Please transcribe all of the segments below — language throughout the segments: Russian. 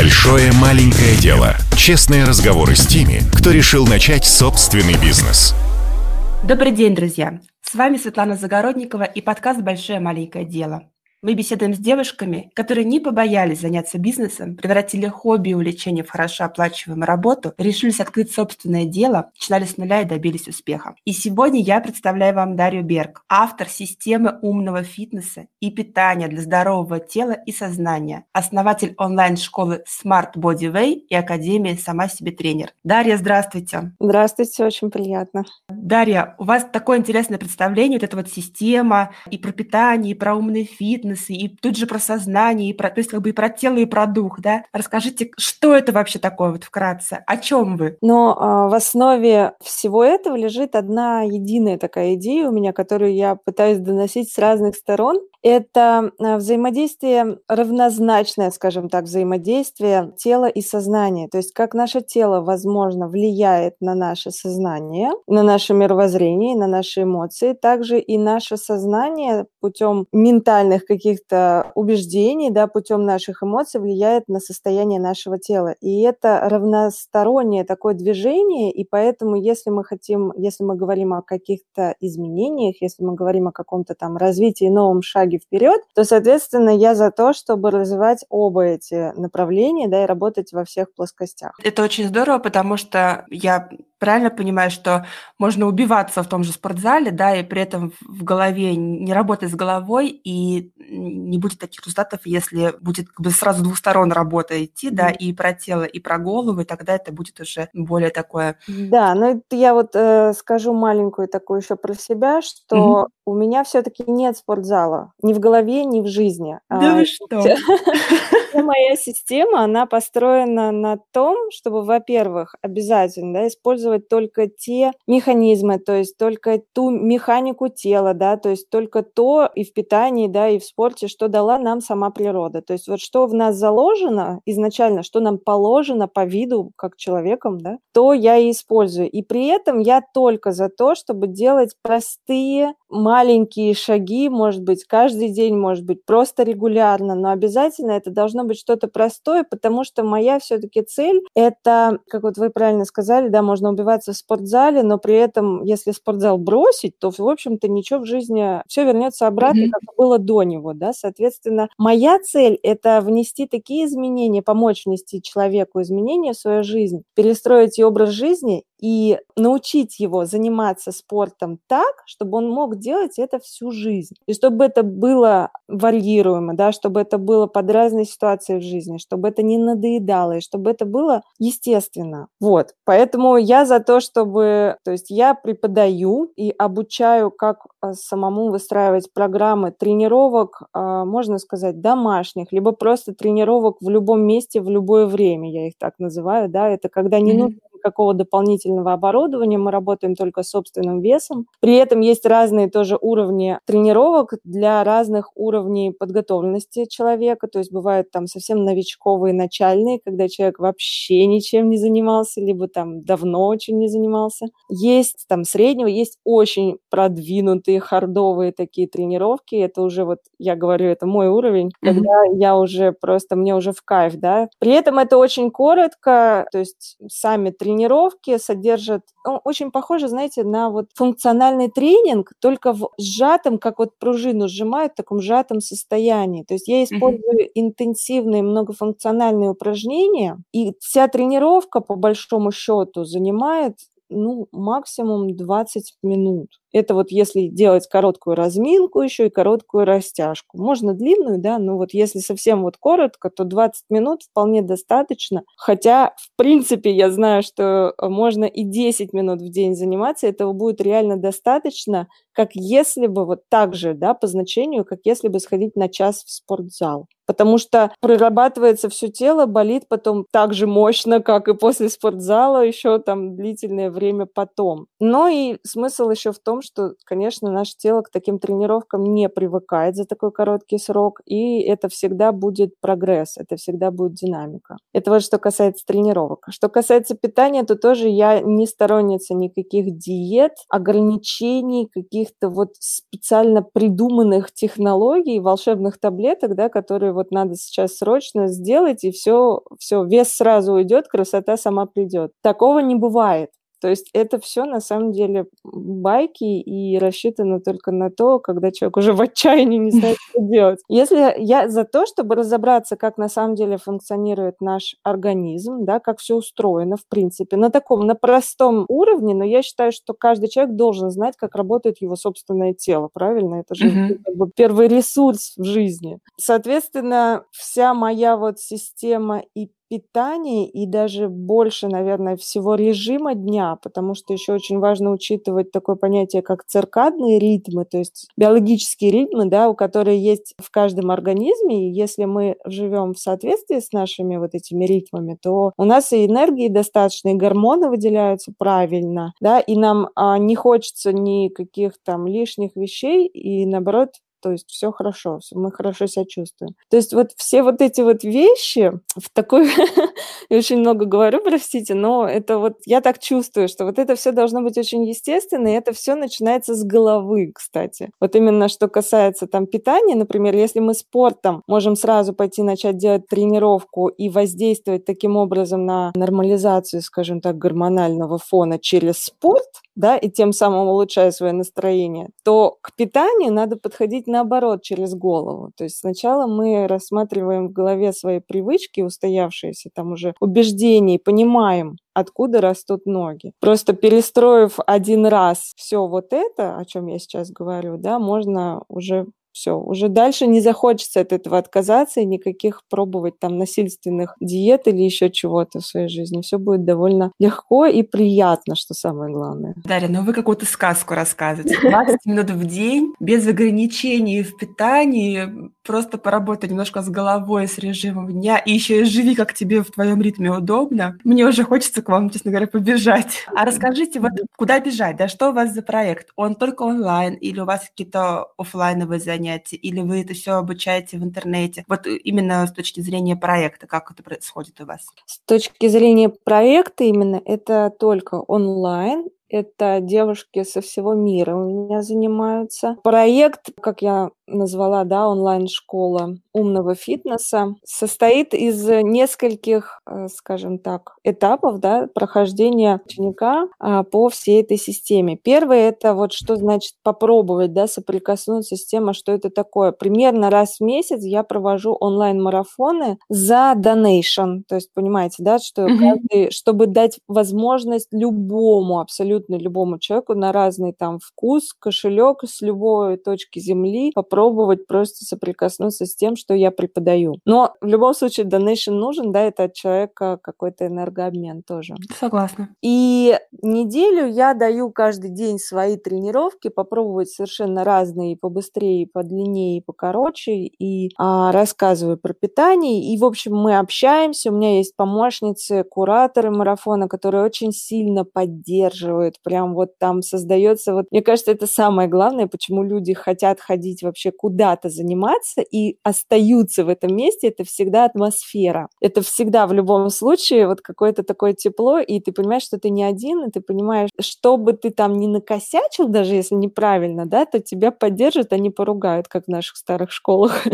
Большое маленькое дело. Честные разговоры с теми, кто решил начать собственный бизнес. Добрый день, друзья! С вами Светлана Загородникова и подкаст «Большое маленькое дело». Мы беседуем с девушками, которые не побоялись заняться бизнесом, превратили хобби и увлечение в хорошо оплачиваемую работу, решились открыть собственное дело, начинали с нуля и добились успеха. И сегодня я представляю вам Дарью Берг, автор системы умного фитнеса и питания для здорового тела и сознания, основатель онлайн-школы Smart Body Way и Академии «Сама себе тренер». Дарья, здравствуйте. Здравствуйте, очень приятно. Дарья, у вас такое интересное представление, вот эта вот система и про питание, и про умный фитнес, фитнесе, и тут же про сознание, и про, то есть как бы и про тело, и про дух, да? Расскажите, что это вообще такое вот вкратце? О чем вы? Но а, в основе всего этого лежит одна единая такая идея у меня, которую я пытаюсь доносить с разных сторон это э, взаимодействие равнозначное, скажем так, взаимодействие тела и сознания. То есть как наше тело, возможно, влияет на наше сознание, на наше мировоззрение, на наши эмоции, также и наше сознание путем ментальных каких-то убеждений, да, путем наших эмоций влияет на состояние нашего тела. И это равностороннее такое движение, и поэтому, если мы хотим, если мы говорим о каких-то изменениях, если мы говорим о каком-то там развитии, новом шаге, вперед, то, соответственно, я за то, чтобы развивать оба эти направления, да, и работать во всех плоскостях. Это очень здорово, потому что я правильно понимаю, что можно убиваться в том же спортзале, да, и при этом в голове не работать с головой, и не будет таких результатов, если будет как бы сразу двух сторон работа идти, mm-hmm. да, и про тело, и про голову, и тогда это будет уже более такое... Да, ну я вот э, скажу маленькую такую еще про себя, что mm-hmm. у меня все-таки нет спортзала ни в голове, ни в жизни. Да а, вы что? моя система, она построена на том, чтобы, во-первых, обязательно да, использовать только те механизмы, то есть только ту механику тела, да, то есть только то и в питании, да, и в спорте, что дала нам сама природа. То есть вот что в нас заложено изначально, что нам положено по виду, как человеком, да, то я и использую. И при этом я только за то, чтобы делать простые маленькие шаги, может быть, каждый день, может быть, просто регулярно, но обязательно это должно быть что-то простое, потому что моя все-таки цель – это, как вот вы правильно сказали, да, можно убиваться в спортзале, но при этом, если спортзал бросить, то, в общем-то, ничего в жизни, все вернется обратно, mm-hmm. как было до него, да, соответственно, моя цель – это внести такие изменения, помочь внести человеку изменения в свою жизнь, перестроить ее образ жизни и научить его заниматься спортом так, чтобы он мог делать это всю жизнь. И чтобы это было варьируемо, да, чтобы это было под разные ситуации в жизни, чтобы это не надоедало, и чтобы это было естественно. Вот. Поэтому я за то, чтобы... То есть я преподаю и обучаю, как а, самому выстраивать программы тренировок, а, можно сказать, домашних, либо просто тренировок в любом месте, в любое время, я их так называю, да, это когда не mm-hmm. нужно никакого дополнительного оборудования, мы работаем только с собственным весом. При этом есть разные тоже уровни тренировок для разных уровней подготовленности человека, то есть бывают там совсем новичковые начальные, когда человек вообще ничем не занимался, либо там давно очень не занимался. Есть там среднего, есть очень продвинутые хардовые такие тренировки, это уже вот, я говорю, это мой уровень, mm-hmm. когда я уже просто, мне уже в кайф, да. При этом это очень коротко, то есть сами тренировки тренировки содержат, ну, очень похоже, знаете, на вот функциональный тренинг, только в сжатом, как вот пружину сжимают, в таком сжатом состоянии. То есть я использую mm-hmm. интенсивные многофункциональные упражнения, и вся тренировка, по большому счету, занимает ну, максимум 20 минут. Это вот если делать короткую разминку еще и короткую растяжку. Можно длинную, да, но вот если совсем вот коротко, то 20 минут вполне достаточно. Хотя, в принципе, я знаю, что можно и 10 минут в день заниматься, этого будет реально достаточно, как если бы вот так же, да, по значению, как если бы сходить на час в спортзал потому что прорабатывается все тело, болит потом так же мощно, как и после спортзала, еще там длительное время потом. Но и смысл еще в том, том, что, конечно, наше тело к таким тренировкам не привыкает за такой короткий срок, и это всегда будет прогресс, это всегда будет динамика. Это вот что касается тренировок. Что касается питания, то тоже я не сторонница никаких диет, ограничений, каких-то вот специально придуманных технологий, волшебных таблеток, да, которые вот надо сейчас срочно сделать, и все, все, вес сразу уйдет, красота сама придет. Такого не бывает. То есть это все на самом деле байки и рассчитано только на то, когда человек уже в отчаянии не знает, что делать. Если я за то, чтобы разобраться, как на самом деле функционирует наш организм, да, как все устроено, в принципе, на таком, на простом уровне, но я считаю, что каждый человек должен знать, как работает его собственное тело, правильно? Это же mm-hmm. как бы первый ресурс в жизни. Соответственно, вся моя вот система и питании и даже больше, наверное, всего режима дня, потому что еще очень важно учитывать такое понятие, как циркадные ритмы, то есть биологические ритмы, да, у которые есть в каждом организме, и если мы живем в соответствии с нашими вот этими ритмами, то у нас и энергии достаточно, и гормоны выделяются правильно, да, и нам а, не хочется никаких там лишних вещей, и наоборот то есть все хорошо, мы хорошо себя чувствуем. То есть вот все вот эти вот вещи в такой, я очень много говорю, простите, но это вот я так чувствую, что вот это все должно быть очень естественно, и это все начинается с головы, кстати. Вот именно что касается там питания, например, если мы спортом можем сразу пойти начать делать тренировку и воздействовать таким образом на нормализацию, скажем так, гормонального фона через спорт, да, и тем самым улучшая свое настроение, то к питанию надо подходить наоборот, через голову. То есть сначала мы рассматриваем в голове свои привычки, устоявшиеся там уже убеждения, и понимаем, откуда растут ноги. Просто перестроив один раз все вот это, о чем я сейчас говорю, да, можно уже все, уже дальше не захочется от этого отказаться и никаких пробовать там насильственных диет или еще чего-то в своей жизни. Все будет довольно легко и приятно, что самое главное. Дарья, ну вы какую-то сказку рассказываете. 20 минут в день, без ограничений в питании, просто поработай немножко с головой, с режимом дня, и еще и живи, как тебе в твоем ритме удобно. Мне уже хочется к вам, честно говоря, побежать. А расскажите, вот куда бежать, да, что у вас за проект? Он только онлайн или у вас какие-то офлайновые занятия? или вы это все обучаете в интернете? Вот э, именно с точки зрения проекта, как это происходит у вас? С точки зрения проекта именно это только онлайн, это девушки со всего мира у меня занимаются. Проект, как я назвала, да, онлайн-школа умного фитнеса, состоит из нескольких, э, скажем так, этапов, да, прохождения ученика а, по всей этой системе. Первое – это вот что значит попробовать, да, соприкоснуться с тем, а что это такое. Примерно раз в месяц я провожу онлайн-марафоны за donation, то есть понимаете, да, что mm-hmm. каждый, чтобы дать возможность любому, абсолютно любому человеку на разный там вкус, кошелек с любой точки земли попробовать просто соприкоснуться с тем, что я преподаю. Но в любом случае donation нужен, да, это от человека какой-то энергообмен тоже. Согласна. И неделю я даю каждый день свои тренировки, попробовать совершенно разные, побыстрее, подлиннее, покороче, и а, рассказываю про питание. И, в общем, мы общаемся, у меня есть помощницы, кураторы марафона, которые очень сильно поддерживают, прям вот там создается, вот, мне кажется, это самое главное, почему люди хотят ходить вообще куда-то заниматься и остаются в этом месте, это всегда атмосфера. Это всегда в любом случае вот какое-то такое тепло, и ты понимаешь, что ты не один, и ты понимаешь, что бы ты там ни накосячил, даже если неправильно, да, то тебя поддержат, не поругают, как в наших старых школах.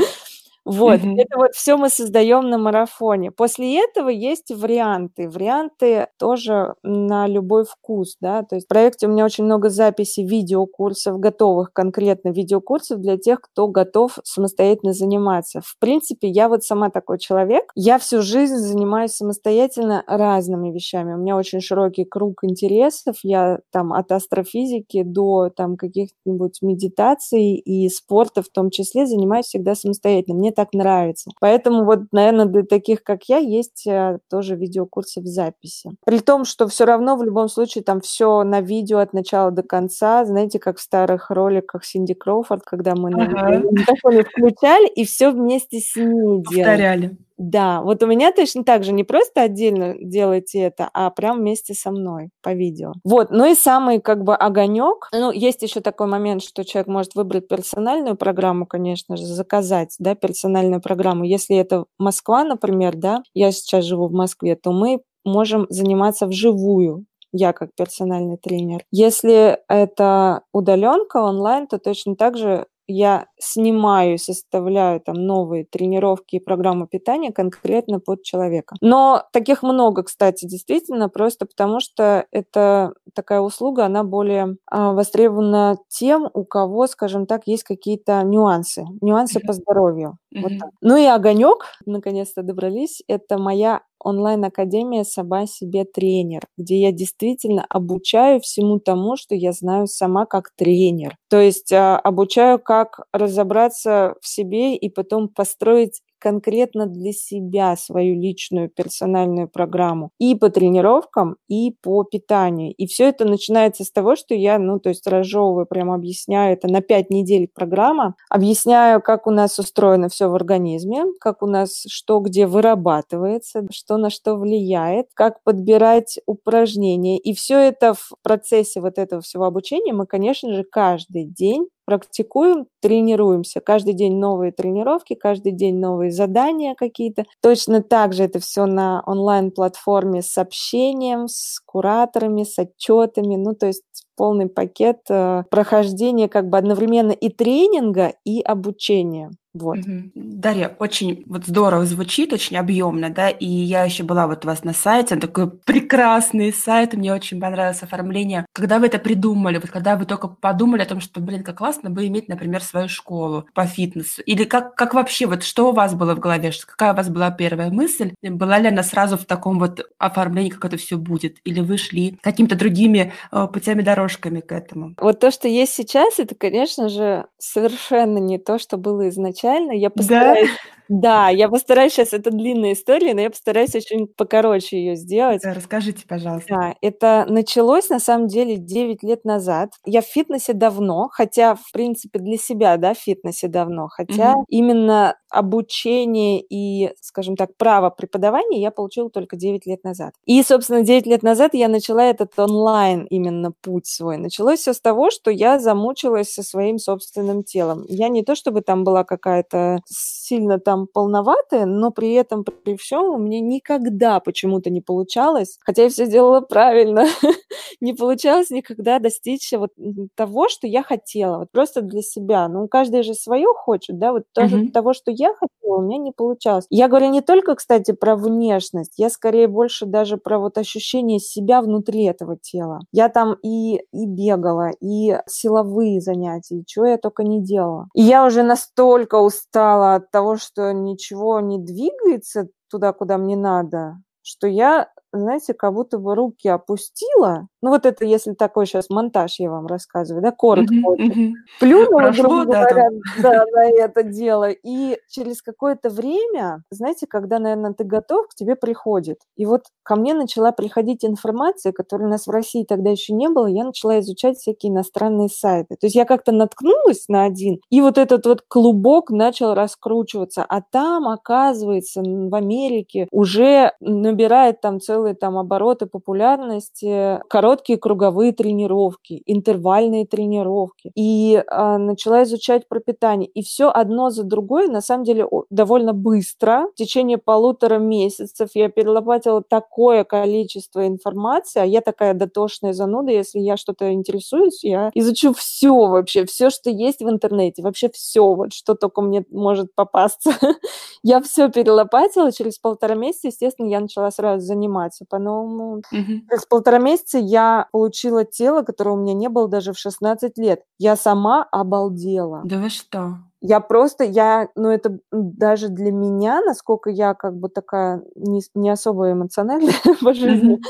Вот, mm-hmm. это вот все мы создаем на марафоне. После этого есть варианты. Варианты тоже на любой вкус, да. То есть в проекте у меня очень много записей видеокурсов, готовых конкретно видеокурсов для тех, кто готов самостоятельно заниматься. В принципе, я вот сама такой человек. Я всю жизнь занимаюсь самостоятельно разными вещами. У меня очень широкий круг интересов. Я там от астрофизики до там каких-нибудь медитаций и спорта в том числе занимаюсь всегда самостоятельно. Мне так нравится. Поэтому вот, наверное, для таких, как я, есть э, тоже видеокурсы в записи. При том, что все равно в любом случае там все на видео от начала до конца, знаете, как в старых роликах Синди Кроуфорд, когда мы ага. на включали и все вместе с ней делали. Повторяли. Да, вот у меня точно так же, не просто отдельно делайте это, а прям вместе со мной по видео. Вот, ну и самый как бы огонек, ну, есть еще такой момент, что человек может выбрать персональную программу, конечно же, заказать, да, персональную программу. Если это Москва, например, да, я сейчас живу в Москве, то мы можем заниматься вживую, я как персональный тренер. Если это удаленка онлайн, то точно так же я снимаю, составляю там новые тренировки и программу питания конкретно под человека. Но таких много, кстати, действительно, просто потому что это такая услуга, она более а, востребована тем, у кого, скажем так, есть какие-то нюансы, нюансы mm-hmm. по здоровью. Mm-hmm. Вот так. Ну и огонек, наконец-то добрались, это моя онлайн-академия «Сама себе тренер», где я действительно обучаю всему тому, что я знаю сама как тренер. То есть а, обучаю, как разобраться в себе и потом построить конкретно для себя свою личную персональную программу и по тренировкам, и по питанию. И все это начинается с того, что я, ну, то есть разжевываю, прям объясняю, это на 5 недель программа, объясняю, как у нас устроено все в организме, как у нас что где вырабатывается, что на что влияет, как подбирать упражнения. И все это в процессе вот этого всего обучения мы, конечно же, каждый день практикуем, тренируемся. Каждый день новые тренировки, каждый день новые задания какие-то. Точно так же это все на онлайн-платформе с общением, с кураторами, с отчетами. Ну, то есть полный пакет э, прохождения как бы одновременно и тренинга, и обучения. Вот. Угу. Дарья, очень вот здорово звучит, очень объемно, да, и я еще была вот у вас на сайте, такой прекрасный сайт, мне очень понравилось оформление. Когда вы это придумали, вот когда вы только подумали о том, что, блин, как классно бы иметь, например, свою школу по фитнесу, или как, как вообще, вот что у вас было в голове, какая у вас была первая мысль, была ли она сразу в таком вот оформлении, как это все будет, или вы шли какими-то другими э, путями, дорожками к этому? Вот то, что есть сейчас, это, конечно же, совершенно не то, что было изначально изначально. Я постараюсь... Да? Да, я постараюсь сейчас, это длинная история, но я постараюсь очень покороче ее сделать. Да, расскажите, пожалуйста. Да, это началось на самом деле 9 лет назад. Я в фитнесе давно, хотя, в принципе, для себя, да, в фитнесе давно, хотя угу. именно обучение и, скажем так, право преподавания я получила только 9 лет назад. И, собственно, 9 лет назад я начала этот онлайн именно путь свой. Началось все с того, что я замучилась со своим собственным телом. Я не то чтобы там была какая-то сильно там полноватая, но при этом, при всем, у меня никогда почему-то не получалось, хотя я все делала правильно, не получалось никогда достичь вот того, что я хотела, вот просто для себя. Ну, каждый же свое хочет, да, вот тоже uh-huh. того, что я хотела, у меня не получалось. Я говорю не только, кстати, про внешность, я скорее больше даже про вот ощущение себя внутри этого тела. Я там и, и бегала, и силовые занятия, и чего я только не делала. И я уже настолько устала от того, что ничего не двигается туда, куда мне надо, что я знаете, как будто бы руки опустила. Ну, вот это, если такой сейчас монтаж я вам рассказываю, да, коротко. Uh-huh, uh-huh. Плюнула, грубо да, говоря, да, на это дело. И через какое-то время, знаете, когда, наверное, ты готов, к тебе приходит. И вот ко мне начала приходить информация, которой у нас в России тогда еще не было. Я начала изучать всякие иностранные сайты. То есть я как-то наткнулась на один, и вот этот вот клубок начал раскручиваться. А там, оказывается, в Америке уже набирает там целый целые там обороты популярности, короткие круговые тренировки, интервальные тренировки. И а, начала изучать про питание. И все одно за другое, на самом деле, довольно быстро. В течение полутора месяцев я перелопатила такое количество информации, а я такая дотошная зануда, если я что-то интересуюсь, я изучу все вообще, все, что есть в интернете, вообще все, вот что только мне может попасться. я все перелопатила, через полтора месяца, естественно, я начала сразу заниматься заниматься по-новому. Mm-hmm. Через полтора месяца я получила тело, которое у меня не было даже в 16 лет. Я сама обалдела. Да вы что? Я просто, я, ну это даже для меня, насколько я как бы такая не, не особо эмоциональная по жизни,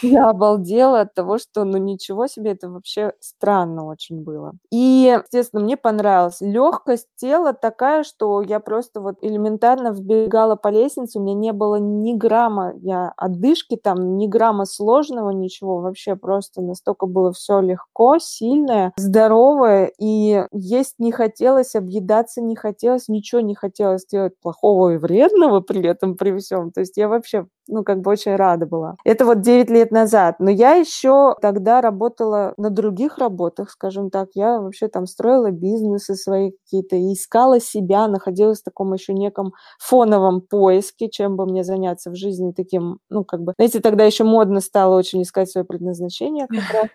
я обалдела от того, что ну ничего себе, это вообще странно очень было. И, естественно, мне понравилось. Легкость тела такая, что я просто вот элементарно вбегала по лестнице, у меня не было ни грамма я отдышки там, ни грамма сложного, ничего, вообще просто настолько было все легко, сильное, здоровое, и есть не хотелось объедаться ругаться не хотелось, ничего не хотелось делать плохого и вредного при этом, при всем. То есть я вообще ну, как бы очень рада была. Это вот 9 лет назад. Но я еще тогда работала на других работах, скажем так. Я вообще там строила бизнесы свои какие-то, искала себя, находилась в таком еще неком фоновом поиске, чем бы мне заняться в жизни таким, ну, как бы, знаете, тогда еще модно стало очень искать свое предназначение.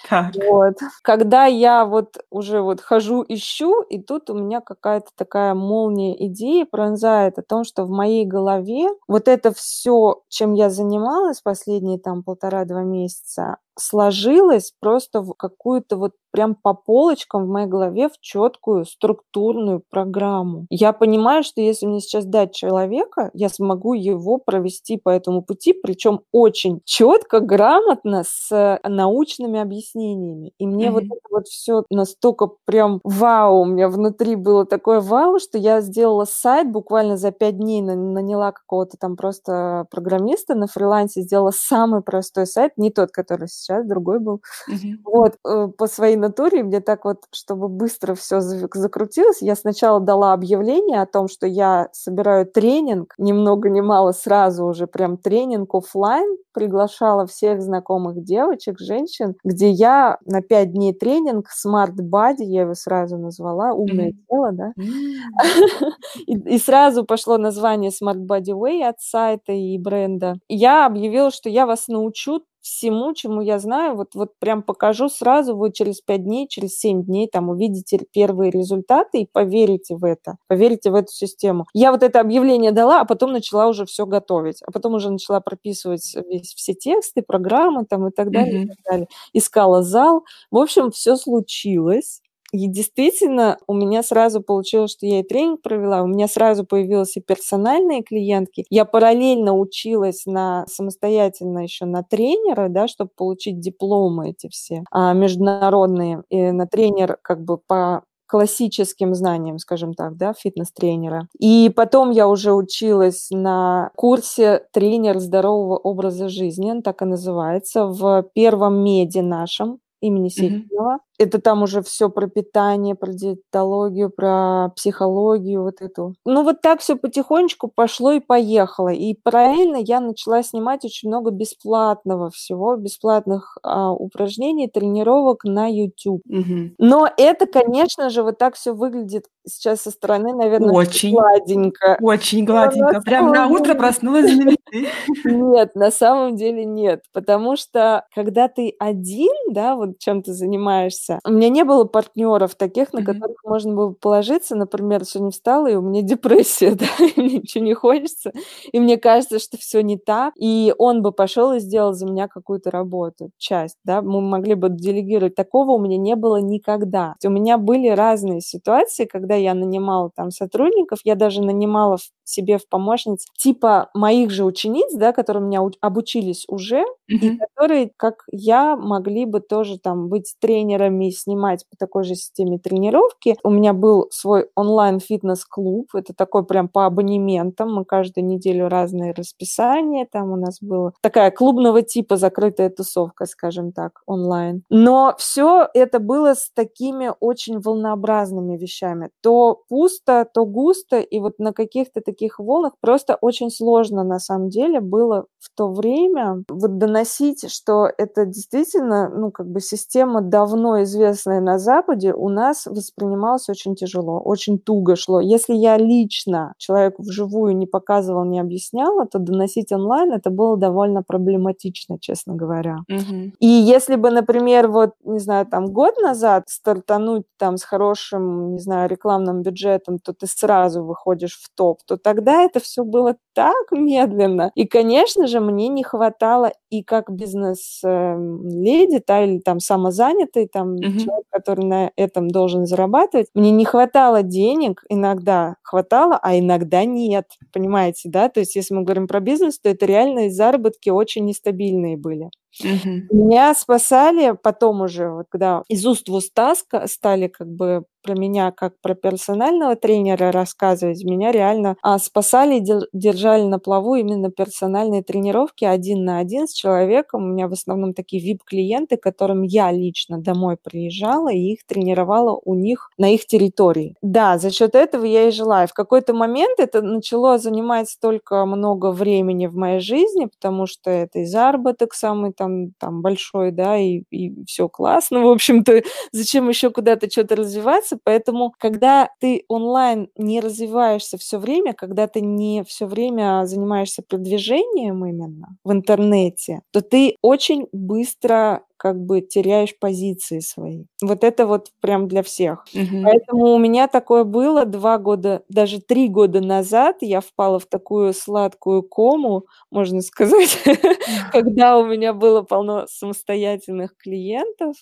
Как. Вот. Когда я вот уже вот хожу, ищу, и тут у меня какая-то такая молния идеи пронзает о том, что в моей голове вот это все, чем я занималась последние там полтора-два месяца, сложилось просто в какую-то вот прям по полочкам в моей голове в четкую структурную программу. Я понимаю, что если мне сейчас дать человека, я смогу его провести по этому пути, причем очень четко, грамотно, с научными объяснениями. И мне mm-hmm. вот это вот все настолько прям вау, у меня внутри было такое вау, что я сделала сайт буквально за пять дней, наняла какого-то там просто программиста на фрилансе, сделала самый простой сайт, не тот, который сейчас, другой был. Mm-hmm. Вот, э, по своей натуре мне так вот, чтобы быстро все закрутилось, я сначала дала объявление о том, что я собираю тренинг, ни много ни мало сразу уже прям тренинг офлайн, приглашала всех знакомых девочек, женщин, где я на пять дней тренинг Smart Body, я его сразу назвала, умное mm-hmm. тело, да, mm-hmm. и, и сразу пошло название Smart Body Way от сайта и бренда. Я объявила, что я вас научу всему, чему я знаю, вот, вот прям покажу сразу, вы через 5 дней, через 7 дней там увидите первые результаты и поверите в это, поверите в эту систему. Я вот это объявление дала, а потом начала уже все готовить, а потом уже начала прописывать весь, все тексты, программы там и так далее, mm-hmm. и так далее. Искала зал. В общем, все случилось. И действительно, у меня сразу получилось, что я и тренинг провела, у меня сразу появились и персональные клиентки. Я параллельно училась на самостоятельно еще на тренера, да, чтобы получить дипломы эти все а, международные. И на тренер как бы по классическим знаниям, скажем так, да, фитнес-тренера. И потом я уже училась на курсе тренер здорового образа жизни, он так и называется, в первом меди нашем имени Сеченова. Mm-hmm это там уже все про питание, про диетологию, про психологию, вот эту. Ну вот так все потихонечку пошло и поехало. И параллельно я начала снимать очень много бесплатного всего, бесплатных а, упражнений, тренировок на YouTube. Угу. Но это, конечно же, вот так все выглядит сейчас со стороны, наверное, очень гладенько. Очень гладенько. Прям на утро проснулась Нет, на самом деле нет. Потому что когда ты один, да, вот чем ты занимаешься, занимаешься. У меня не было партнеров таких, на mm-hmm. которых можно было положиться. Например, сегодня встала, и у меня депрессия, да, и мне ничего не хочется, и мне кажется, что все не так. И он бы пошел и сделал за меня какую-то работу, часть, да, мы могли бы делегировать. Такого у меня не было никогда. У меня были разные ситуации, когда я нанимала там сотрудников, я даже нанимала себе в помощниц типа моих же учениц, да, которые меня обучились уже, и которые, как я, могли бы тоже там быть тренерами и снимать по такой же системе тренировки. У меня был свой онлайн-фитнес-клуб, это такой прям по абонементам, мы каждую неделю разные расписания, там у нас была такая клубного типа закрытая тусовка, скажем так, онлайн. Но все это было с такими очень волнообразными вещами. То пусто, то густо, и вот на каких-то таких волнах просто очень сложно на самом деле было в то время вот доносить, что это действительно, ну, как бы система давно известная на Западе, у нас воспринималась очень тяжело, очень туго шло. Если я лично человеку вживую не показывала, не объясняла, то доносить онлайн это было довольно проблематично, честно говоря. Угу. И если бы, например, вот, не знаю, там год назад стартануть там с хорошим, не знаю, рекламным бюджетом, то ты сразу выходишь в топ, то тогда это все было так медленно. И, конечно же, мне не хватало и как бизнес-леди, да, или там самозанятый, там uh-huh. человек, который на этом должен зарабатывать, мне не хватало денег, иногда хватало, а иногда нет, понимаете, да? То есть если мы говорим про бизнес, то это реальные заработки очень нестабильные были. Угу. Меня спасали потом уже, вот когда из уст в уста стали как бы про меня как про персонального тренера рассказывать, меня реально а, спасали, держали на плаву именно персональные тренировки один на один с человеком. У меня в основном такие VIP-клиенты, которым я лично домой приезжала и их тренировала у них на их территории. Да, за счет этого я и жила. И в какой-то момент это начало занимать столько много времени в моей жизни, потому что это и заработок самый там, там большой, да, и, и все классно, в общем-то, зачем еще куда-то что-то развиваться, Поэтому, когда ты онлайн не развиваешься все время, когда ты не все время занимаешься продвижением именно в интернете, то ты очень быстро как бы теряешь позиции свои. Вот это вот прям для всех. Угу. Поэтому у меня такое было два года, даже три года назад я впала в такую сладкую кому, можно сказать, когда у меня было полно самостоятельных клиентов,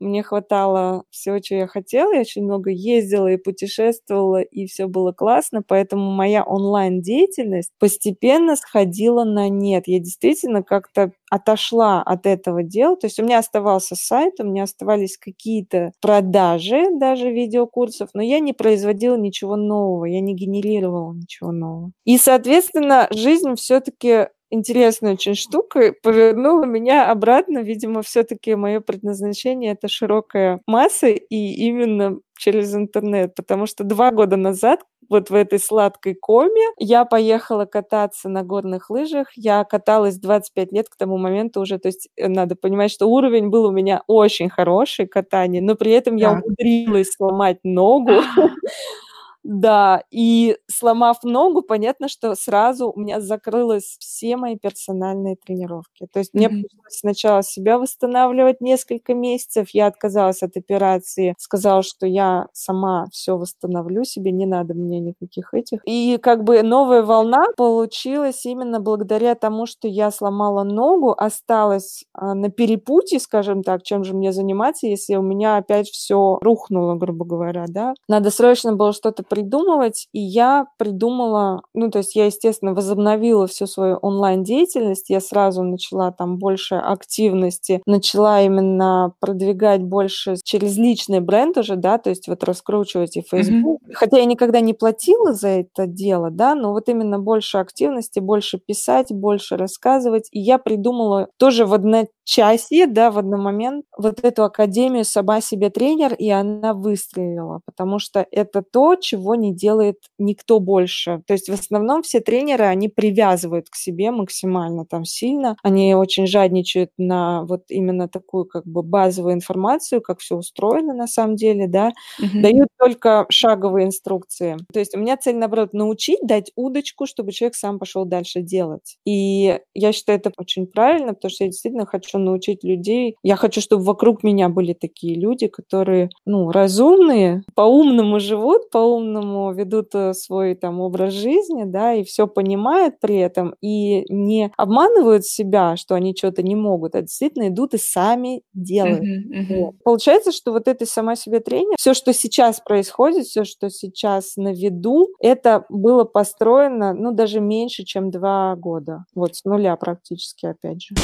мне хватало всего, чего я хотела, я очень много ездила и путешествовала, и все было классно, поэтому моя онлайн-деятельность постепенно сходила на нет. Я действительно как-то отошла от этого дела. То есть у меня оставался сайт, у меня оставались какие-то продажи даже видеокурсов, но я не производила ничего нового, я не генерировала ничего нового. И, соответственно, жизнь все-таки интересная очень штука, повернула меня обратно. Видимо, все-таки мое предназначение это широкая масса и именно через интернет, потому что два года назад вот в этой сладкой коме я поехала кататься на горных лыжах. Я каталась 25 лет к тому моменту уже, то есть э, надо понимать, что уровень был у меня очень хороший катание, но при этом я умудрилась сломать ногу. Да, и сломав ногу, понятно, что сразу у меня закрылось все мои персональные тренировки. То есть mm-hmm. мне пришлось сначала себя восстанавливать несколько месяцев. Я отказалась от операции, сказала, что я сама все восстановлю себе, не надо мне никаких этих. И как бы новая волна получилась именно благодаря тому, что я сломала ногу, осталась а, на перепутье, скажем так, чем же мне заниматься, если у меня опять все рухнуло, грубо говоря, да. Надо срочно было что-то придумывать, и я придумала, ну, то есть я, естественно, возобновила всю свою онлайн-деятельность, я сразу начала там больше активности, начала именно продвигать больше через личный бренд уже, да, то есть вот раскручивать и Facebook. Mm-hmm. Хотя я никогда не платила за это дело, да, но вот именно больше активности, больше писать, больше рассказывать, и я придумала тоже в одночасье, да, в один момент вот эту академию «Сама себе тренер», и она выстрелила, потому что это то, чего чего не делает никто больше. То есть в основном все тренеры, они привязывают к себе максимально там сильно, они очень жадничают на вот именно такую как бы базовую информацию, как все устроено на самом деле, да, угу. дают только шаговые инструкции. То есть у меня цель, наоборот, научить, дать удочку, чтобы человек сам пошел дальше делать. И я считаю это очень правильно, потому что я действительно хочу научить людей. Я хочу, чтобы вокруг меня были такие люди, которые, ну, разумные, по-умному живут, по-умному по ведут э, свой там образ жизни, да, и все понимают при этом, и не обманывают себя, что они что-то не могут, а действительно идут и сами делают. Uh-huh, uh-huh. Вот. Получается, что вот это сама себе тренер, все, что сейчас происходит, все, что сейчас на виду, это было построено, ну, даже меньше, чем два года. Вот, с нуля практически, опять же.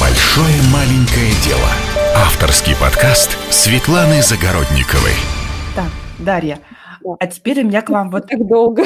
Большое маленькое дело. Авторский подкаст Светланы Загородниковой. Так, Дарья, а теперь у меня к вам вот... Так долго.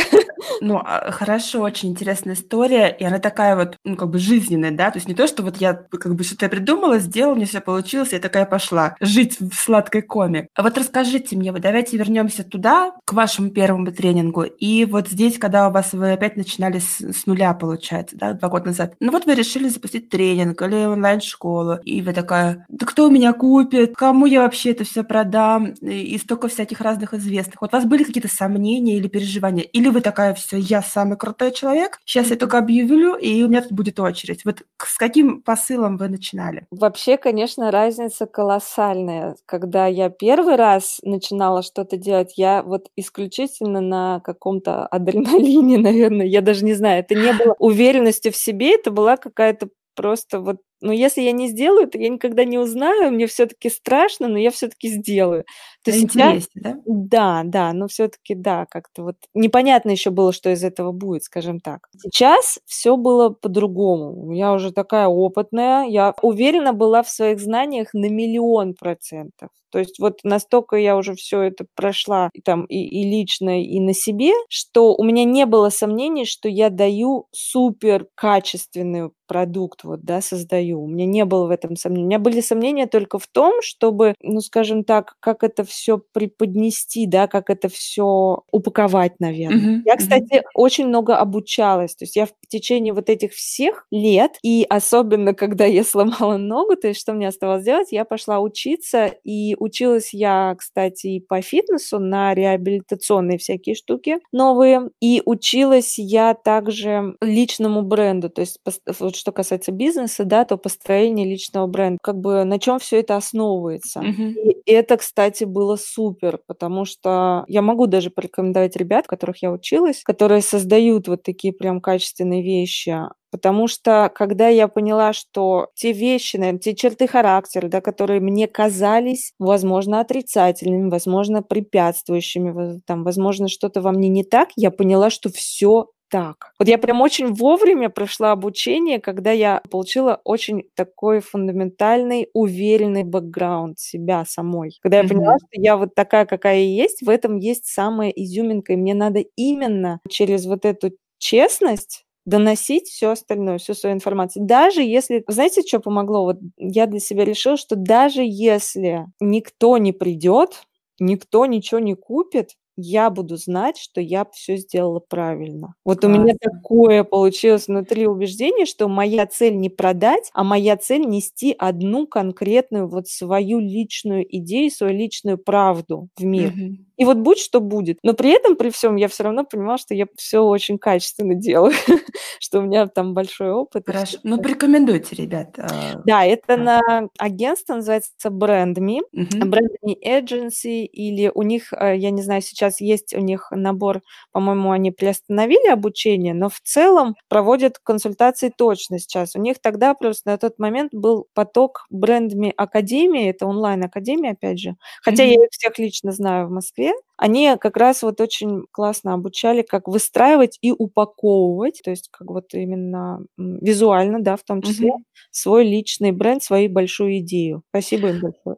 Ну, а, хорошо, очень интересная история, и она такая вот, ну, как бы жизненная, да, то есть не то, что вот я как бы что-то придумала, сделала, мне все получилось, я такая пошла жить в сладкой коме. А вот расскажите мне, вот давайте вернемся туда, к вашему первому тренингу, и вот здесь, когда у вас вы опять начинали с, с нуля, получается, да, два года назад. Ну вот вы решили запустить тренинг или онлайн-школу, и вы такая, да кто меня купит, кому я вообще это все продам, и, и столько всяких разных известных. Вот у вас были какие-то сомнения или переживания, или вы такая все, я самый крутой человек, сейчас я только объявлю, и у меня тут будет очередь. Вот с каким посылом вы начинали? Вообще, конечно, разница колоссальная. Когда я первый раз начинала что-то делать, я вот исключительно на каком-то адреналине, наверное, я даже не знаю, это не было уверенности в себе, это была какая-то просто вот но если я не сделаю, то я никогда не узнаю, мне все-таки страшно, но я все-таки сделаю. То есть Интерес, да? Да, да, но все-таки да, как-то вот непонятно еще было, что из этого будет, скажем так. Сейчас все было по-другому. Я уже такая опытная, я уверена была в своих знаниях на миллион процентов. То есть вот настолько я уже все это прошла и там и, и лично, и на себе, что у меня не было сомнений, что я даю супер качественный продукт, вот, да, создаю. У меня не было в этом сомнений. У меня были сомнения только в том, чтобы, ну, скажем так, как это все преподнести, да, как это все упаковать, наверное. Uh-huh, я, кстати, uh-huh. очень много обучалась. То есть я в течение вот этих всех лет, и особенно когда я сломала ногу, то есть что мне оставалось делать, я пошла учиться и Училась я, кстати, и по фитнесу на реабилитационные всякие штуки новые. И училась я также личному бренду. То есть вот что касается бизнеса, да, то построение личного бренда. Как бы на чем все это основывается. Mm-hmm. И это, кстати, было супер, потому что я могу даже порекомендовать ребят, которых я училась, которые создают вот такие прям качественные вещи. Потому что когда я поняла, что те вещи, наверное, те черты характера, да, которые мне казались, возможно, отрицательными, возможно, препятствующими, там, возможно, что-то во мне не так, я поняла, что все так. Вот я прям очень вовремя прошла обучение, когда я получила очень такой фундаментальный, уверенный бэкграунд себя самой. Когда я поняла, что я вот такая, какая я есть, в этом есть самая изюминка, и мне надо именно через вот эту честность доносить все остальное, всю свою информацию. Даже если, знаете, что помогло? Вот я для себя решила, что даже если никто не придет, никто ничего не купит, я буду знать, что я все сделала правильно. Вот Классно. у меня такое получилось внутри убеждение, что моя цель не продать, а моя цель нести одну конкретную вот свою личную идею, свою личную правду в мир. Угу. И вот будь что будет. Но при этом, при всем, я все равно понимала, что я все очень качественно делаю, что у меня там большой опыт. Хорошо. Ну, порекомендуйте, ребят. А, да, это на агентство называется BrandMe, BrandMe Agency, или у них, э, я не знаю, сейчас есть у них набор, по-моему, они приостановили обучение, но в целом проводят консультации точно сейчас. У них тогда просто на тот момент был поток BrandMe Академии, это онлайн-академия, опять же, хотя я их всех лично знаю в Москве, Москве, они как раз вот очень классно обучали, как выстраивать и упаковывать, то есть как вот именно визуально, да, в том числе, угу. свой личный бренд, свою большую идею. Спасибо им большое.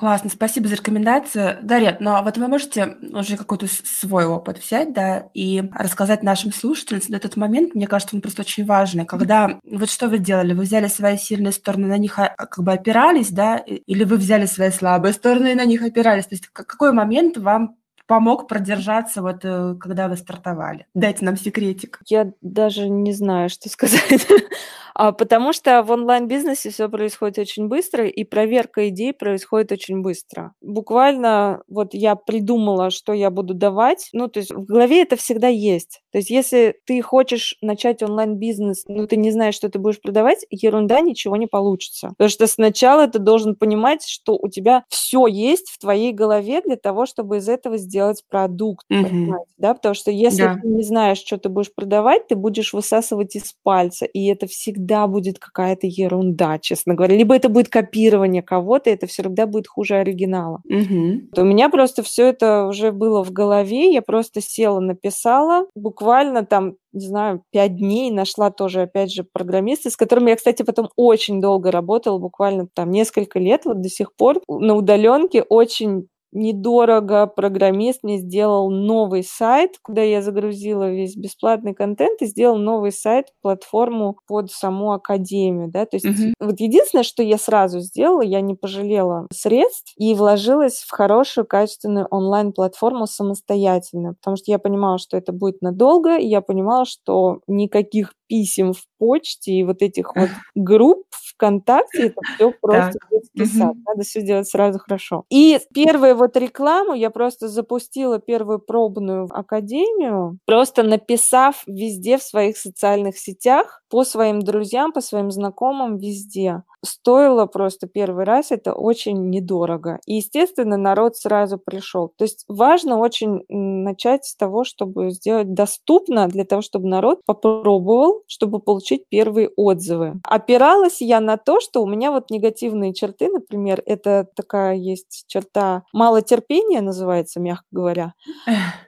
Классно, спасибо за рекомендацию. Дарья, но ну, а вот вы можете уже какой-то свой опыт взять, да, и рассказать нашим слушателям на этот момент, мне кажется, он просто очень важный, когда, вот что вы делали, вы взяли свои сильные стороны, на них а, как бы опирались, да, или вы взяли свои слабые стороны и на них опирались, то есть какой момент вам помог продержаться, вот э, когда вы стартовали? Дайте нам секретик. Я даже не знаю, что сказать. А, потому что в онлайн-бизнесе все происходит очень быстро, и проверка идей происходит очень быстро. Буквально вот я придумала, что я буду давать. Ну, то есть в голове это всегда есть. То есть если ты хочешь начать онлайн-бизнес, но ты не знаешь, что ты будешь продавать, ерунда, ничего не получится. Потому что сначала ты должен понимать, что у тебя все есть в твоей голове для того, чтобы из этого сделать продукт. Mm-hmm. Да? Потому что если yeah. ты не знаешь, что ты будешь продавать, ты будешь высасывать из пальца, и это всегда всегда будет какая-то ерунда, честно говоря. Либо это будет копирование кого-то, это всегда будет хуже оригинала. Угу. У меня просто все это уже было в голове, я просто села, написала, буквально там не знаю, пять дней нашла тоже, опять же, программиста, с которыми я, кстати, потом очень долго работала, буквально там несколько лет, вот до сих пор на удаленке очень недорого программист мне сделал новый сайт, куда я загрузила весь бесплатный контент и сделал новый сайт, платформу под саму академию, да, то есть uh-huh. вот единственное, что я сразу сделала, я не пожалела средств и вложилась в хорошую, качественную онлайн-платформу самостоятельно, потому что я понимала, что это будет надолго, и я понимала, что никаких писем в почте и вот этих вот групп ВКонтакте, это все просто детский сад. Надо все делать сразу хорошо. И первую вот рекламу я просто запустила первую пробную академию, просто написав везде в своих социальных сетях, по своим друзьям, по своим знакомым везде. Стоило просто первый раз, это очень недорого. И, естественно, народ сразу пришел. То есть важно очень начать с того, чтобы сделать доступно для того, чтобы народ попробовал, чтобы получить первые отзывы. Опиралась я на то, что у меня вот негативные черты, например, это такая есть черта малотерпения, называется, мягко говоря.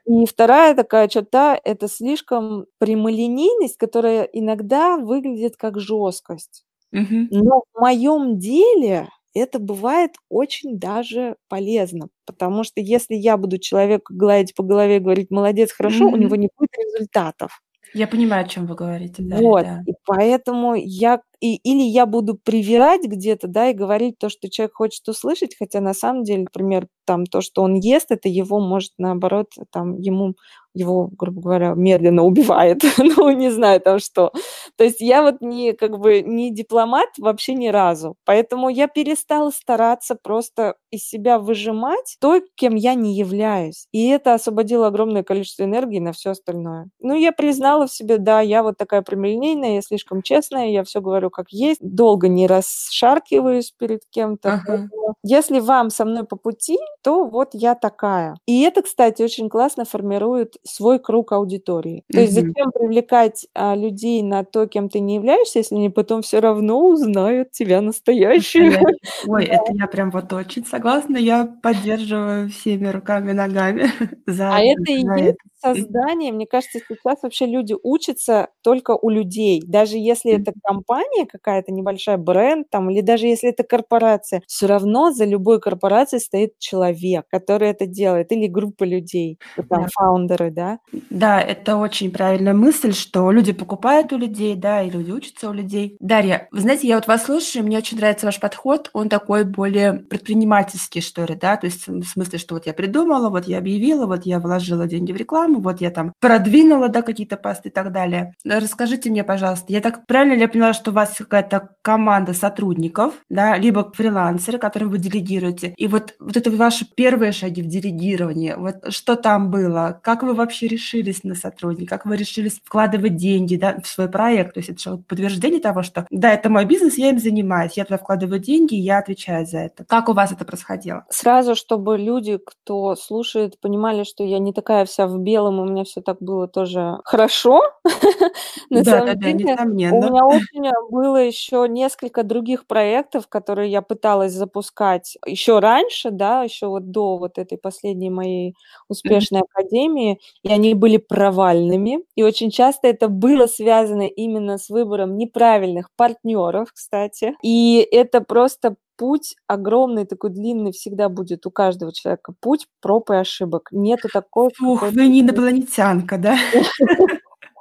И вторая такая черта – это слишком прямолинейность, которая иногда выглядит как жесткость. Мгм. Но в моем деле это бывает очень даже полезно, потому что если я буду человека гладить по голове и говорить молодец, хорошо, у него не будет результатов. Я понимаю, о чем вы говорите, да, Вот, да. и поэтому я и, или я буду привирать где-то, да, и говорить то, что человек хочет услышать, хотя на самом деле, например, там то, что он ест, это его может наоборот, там ему его, грубо говоря, медленно убивает, ну не знаю там что. То есть я вот не как бы не дипломат вообще ни разу, поэтому я перестала стараться просто из себя выжимать то, кем я не являюсь, и это освободило огромное количество энергии на все остальное. Ну я признала в себе, да, я вот такая прямолинейная, я слишком честная, я все говорю как есть, долго не расшаркиваюсь перед кем-то. Ага. Если вам со мной по пути, то вот я такая. И это, кстати, очень классно формирует свой круг аудитории. То есть Мгм. зачем привлекать а, людей на то, кем ты не являешься, если они потом все равно узнают тебя настоящую? Ой, это я прям вот очень согласна. Я поддерживаю всеми руками и ногами за А это и есть это. Создание. Мне кажется, сейчас вообще люди учатся только у людей. Даже если это компания какая-то, небольшая бренд там, или даже если это корпорация, все равно за любой корпорацией стоит человек, который это делает, или группа людей, там Да. фаундеры, да. Да, это очень правильная мысль, что люди покупают у людей, да, и люди учатся у людей. Дарья, вы знаете, я вот вас слушаю, мне очень нравится ваш подход, он такой более предпринимательский, что ли, да, то есть в смысле, что вот я придумала, вот я объявила, вот я вложила деньги в рекламу, вот я там продвинула, да, какие-то посты и так далее. Расскажите мне, пожалуйста, я так правильно ли я поняла, что у вас какая-то команда сотрудников, да, либо фрилансеры, которым вы делегируете, и вот, вот это ваши первые шаги в делегировании, вот что там было, как вы вообще решились на сотрудника, как вы решились вкладывать деньги, да, в свой проект, то есть это же подтверждение того, что, да, это мой бизнес, я им занимаюсь, я туда вкладываю деньги, я отвечаю за это. Как у вас это происходило? Сразу, чтобы люди, кто слушает, понимали, что я не такая вся в белом, у меня все так было тоже хорошо. На Да, самом деле, у меня очень было еще несколько других проектов, которые я пыталась запускать еще раньше, да, еще вот до вот этой последней моей успешной академии, и они были провальными. И очень часто это было связано именно с выбором неправильных партнеров, кстати. И это просто путь огромный, такой длинный всегда будет у каждого человека. Путь проб и ошибок. Нету такой какой-то... вы не инопланетянка, да?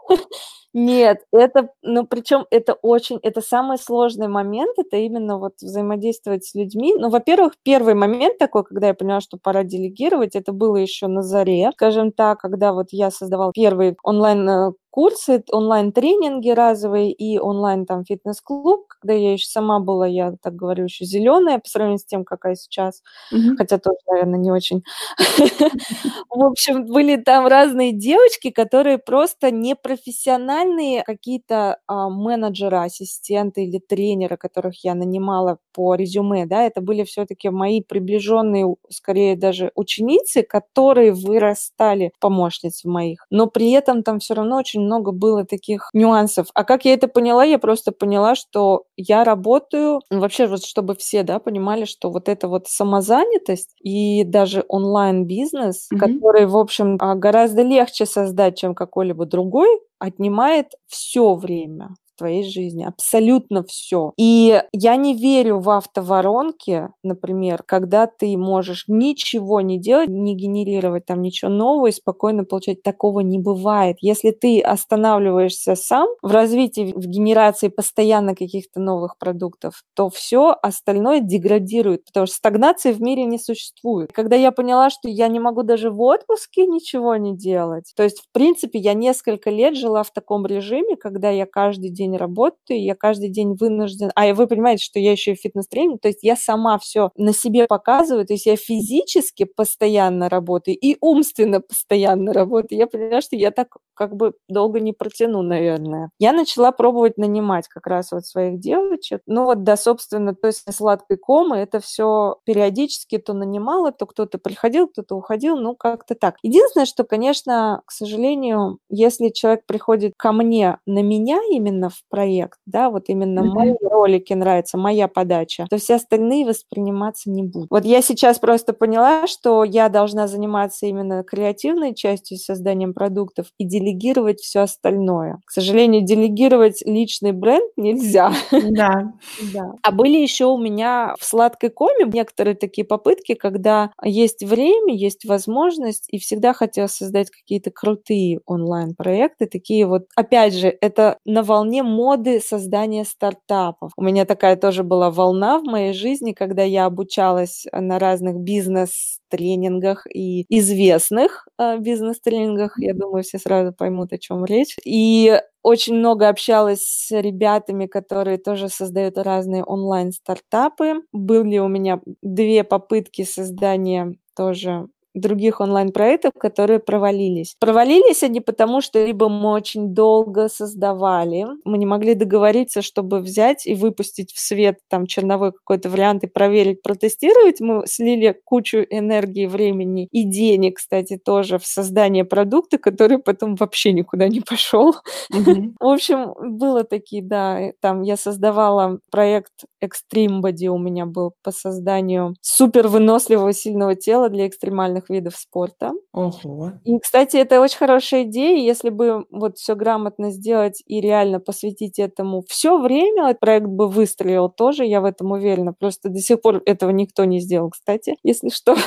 Нет, это, ну, причем это очень, это самый сложный момент, это именно вот взаимодействовать с людьми. Ну, во-первых, первый момент такой, когда я поняла, что пора делегировать, это было еще на заре, скажем так, когда вот я создавала первый онлайн э, курсы, онлайн-тренинги разовые и онлайн там фитнес-клуб, когда я еще сама была, я так говорю, еще зеленая по сравнению с тем, какая сейчас, Мгм. хотя тоже, наверное, не очень. В общем, были там разные девочки, которые просто непрофессиональные какие-то а, менеджеры, ассистенты или тренеры, которых я нанимала по резюме, да, это были все-таки мои приближенные, скорее даже ученицы, которые вырастали в помощниц моих, но при этом там все равно очень много было таких нюансов. А как я это поняла? Я просто поняла, что я работаю, ну, вообще вот чтобы все, да, понимали, что вот эта вот самозанятость и даже онлайн-бизнес, Мгм. который, в общем, а, гораздо легче создать, чем какой-либо другой, отнимает все время твоей жизни, абсолютно все. И я не верю в автоворонки, например, когда ты можешь ничего не делать, не генерировать там ничего нового и спокойно получать. Такого не бывает. Если ты останавливаешься сам в развитии, в генерации постоянно каких-то новых продуктов, то все остальное деградирует, потому что стагнации в мире не существует. Когда я поняла, что я не могу даже в отпуске ничего не делать, то есть, в принципе, я несколько лет жила в таком режиме, когда я каждый день день работаю, я каждый день вынужден... А вы понимаете, что я еще и фитнес-тренер, то есть я сама все на себе показываю, то есть я физически постоянно работаю и умственно постоянно работаю. Я понимаю, что я так как бы долго не протяну, наверное. Я начала пробовать нанимать как раз вот своих девочек. Ну вот, да, собственно, то есть сладкой комы это все периодически то нанимала, то кто-то приходил, кто-то уходил, ну как-то так. Единственное, что, конечно, к сожалению, если человек приходит ко мне на меня именно в проект, да, вот именно mm-hmm. мои ролики нравятся, моя подача, то все остальные восприниматься не будут. Вот я сейчас просто поняла, что я должна заниматься именно креативной частью созданием продуктов и делегировать все остальное. К сожалению, делегировать личный бренд нельзя. Да. да. А были еще у меня в сладкой коме некоторые такие попытки, когда есть время, есть возможность, и всегда хотела создать какие-то крутые онлайн-проекты, такие вот, опять же, это на волне моды создания стартапов. У меня такая тоже была волна в моей жизни, когда я обучалась на разных бизнес-тренингах и известных э, бизнес-тренингах. Я думаю, все сразу поймут, о чем речь. И очень много общалась с ребятами, которые тоже создают разные онлайн-стартапы. Были у меня две попытки создания тоже других онлайн-проектов, которые провалились. Провалились они потому, что либо мы очень долго создавали, мы не могли договориться, чтобы взять и выпустить в свет там черновой какой-то вариант и проверить, протестировать. Мы слили кучу энергии, времени и денег, кстати, тоже в создание продукта, который потом вообще никуда не пошел. Mm-hmm. В общем, было такие, да, там я создавала проект Extreme Body у меня был по созданию супер выносливого сильного тела для экстремальных разных видов спорта. Ого. И, кстати, это очень хорошая идея, если бы вот все грамотно сделать и реально посвятить этому все время, этот проект бы выстрелил тоже, я в этом уверена. Просто до сих пор этого никто не сделал, кстати, если что.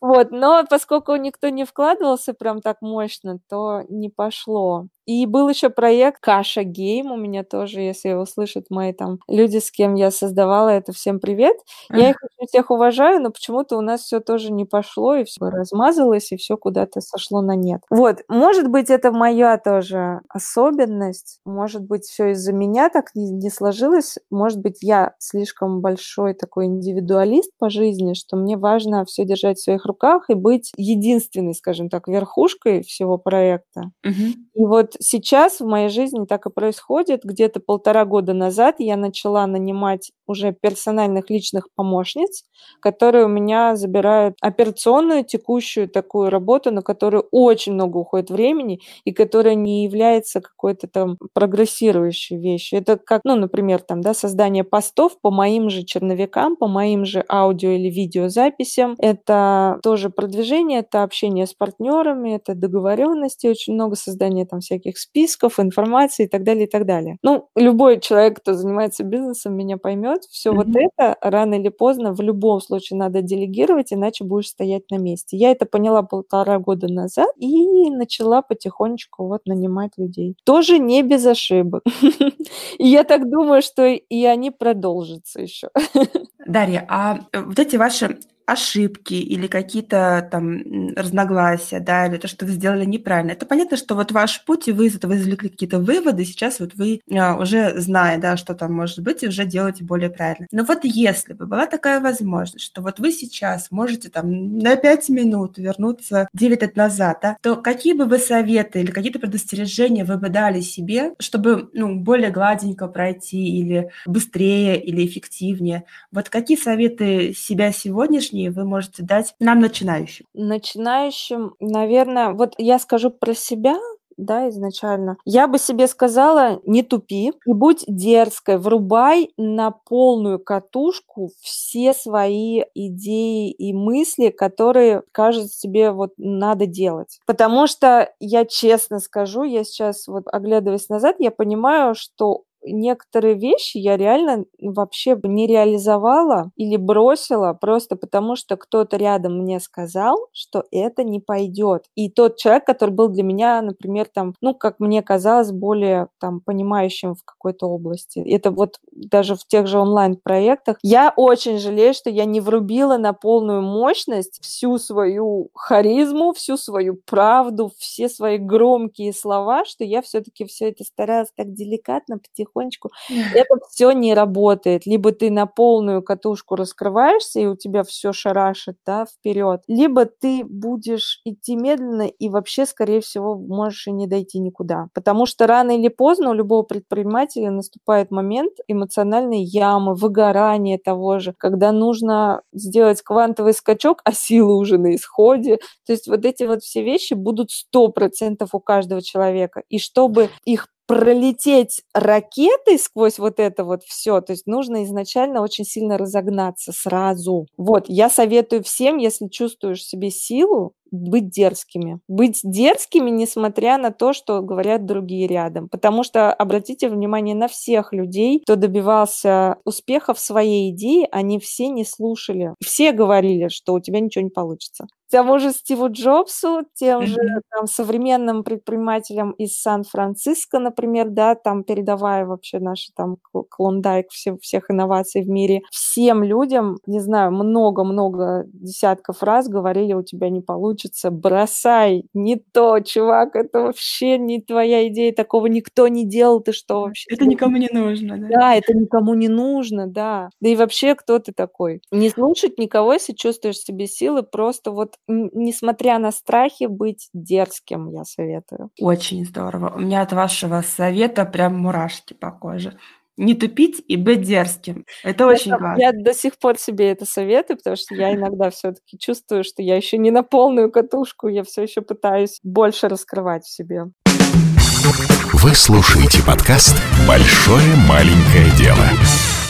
Вот, но поскольку никто не вкладывался прям так мощно, то не пошло. И был еще проект Каша Гейм у меня тоже, если услышат мои там люди, с кем я создавала это, всем привет. Я их всех уважаю, но почему-то у нас все тоже не пошло, и все размазалось, и все куда-то сошло на нет. Вот, может быть, это моя тоже особенность, может быть, все из-за меня так не, не сложилось, может быть, я слишком большой такой индивидуалист по жизни, что мне важно все держать в своих руках и быть единственной, скажем так, верхушкой всего проекта. Угу. И вот сейчас в моей жизни так и происходит. Где-то полтора года назад я начала нанимать уже персональных личных помощниц, которые у меня забирают операционную текущую такую работу, на которую очень много уходит времени и которая не является какой-то там прогрессирующей вещью. Это как, ну, например, там, да, создание постов по моим же черновикам, по моим же аудио или видеозаписям. Это тоже продвижение, это общение с партнерами, это договоренности, очень много создания там всяких списков, информации и так далее, и так далее. Ну, любой человек, кто занимается бизнесом, меня поймет. Все mm-hmm. вот это рано или поздно в любом случае надо делегировать, иначе будешь стоять на месте. Я это поняла полтора года назад и начала потихонечку вот нанимать людей. Тоже не без ошибок. И я так думаю, что и они продолжатся еще. Дарья, а э, вот эти ваши ошибки или какие-то там разногласия, да, или то, что вы сделали неправильно. Это понятно, что вот ваш путь, и вы из этого извлекли какие-то выводы, сейчас вот вы а, уже зная, да, что там может быть, и уже делаете более правильно. Но вот если бы была такая возможность, что вот вы сейчас можете там на 5 минут вернуться 9 лет назад, да, то какие бы вы советы или какие-то предостережения вы бы дали себе, чтобы, ну, более гладенько пройти или быстрее, или эффективнее? Вот какие советы себя сегодняшние лишние вы можете дать нам, начинающим? Начинающим, наверное, вот я скажу про себя, да, изначально. Я бы себе сказала, не тупи и будь дерзкой, врубай на полную катушку все свои идеи и мысли, которые, кажется, тебе вот надо делать. Потому что я честно скажу, я сейчас вот оглядываясь назад, я понимаю, что некоторые вещи я реально вообще не реализовала или бросила просто потому, что кто-то рядом мне сказал, что это не пойдет. И тот человек, который был для меня, например, там, ну, как мне казалось, более там понимающим в какой-то области. Это вот даже в тех же онлайн-проектах. Я очень жалею, что я не врубила на полную мощность всю свою харизму, всю свою правду, все свои громкие слова, что я все-таки все это старалась так деликатно, потихоньку потихонечку. Это все не работает. Либо ты на полную катушку раскрываешься, и у тебя все шарашит, да, вперед, либо ты будешь идти медленно и вообще, скорее всего, можешь и не дойти никуда. Потому что рано или поздно у любого предпринимателя наступает момент эмоциональной ямы, выгорания того же, когда нужно сделать квантовый скачок, а силы уже на исходе. То есть вот эти вот все вещи будут 100% у каждого человека. И чтобы их пролететь ракетой сквозь вот это вот все, то есть нужно изначально очень сильно разогнаться сразу. Вот, я советую всем, если чувствуешь в себе силу, быть дерзкими. Быть дерзкими, несмотря на то, что говорят другие рядом. Потому что обратите внимание на всех людей, кто добивался успеха в своей идее, они все не слушали. Все говорили, что у тебя ничего не получится. Тому же Стиву Джобсу, тем же там, современным предпринимателям из Сан-Франциско, например, да, там передавая вообще наши там клондайк все, всех инноваций в мире, всем людям, не знаю, много-много десятков раз говорили, у тебя не получится бросай, не то, чувак, это вообще не твоя идея, такого никто не делал, ты что вообще? Это никому не нужно, да? Да, это никому не нужно, да. Да и вообще, кто ты такой? Не слушать никого, если чувствуешь себе силы, просто вот, несмотря на страхи, быть дерзким, я советую. Очень здорово. У меня от вашего совета прям мурашки по коже не тупить и быть дерзким. Это очень я, важно. Я до сих пор себе это советую, потому что я иногда все-таки чувствую, что я еще не на полную катушку, я все еще пытаюсь больше раскрывать в себе. Вы слушаете подкаст «Большое маленькое дело».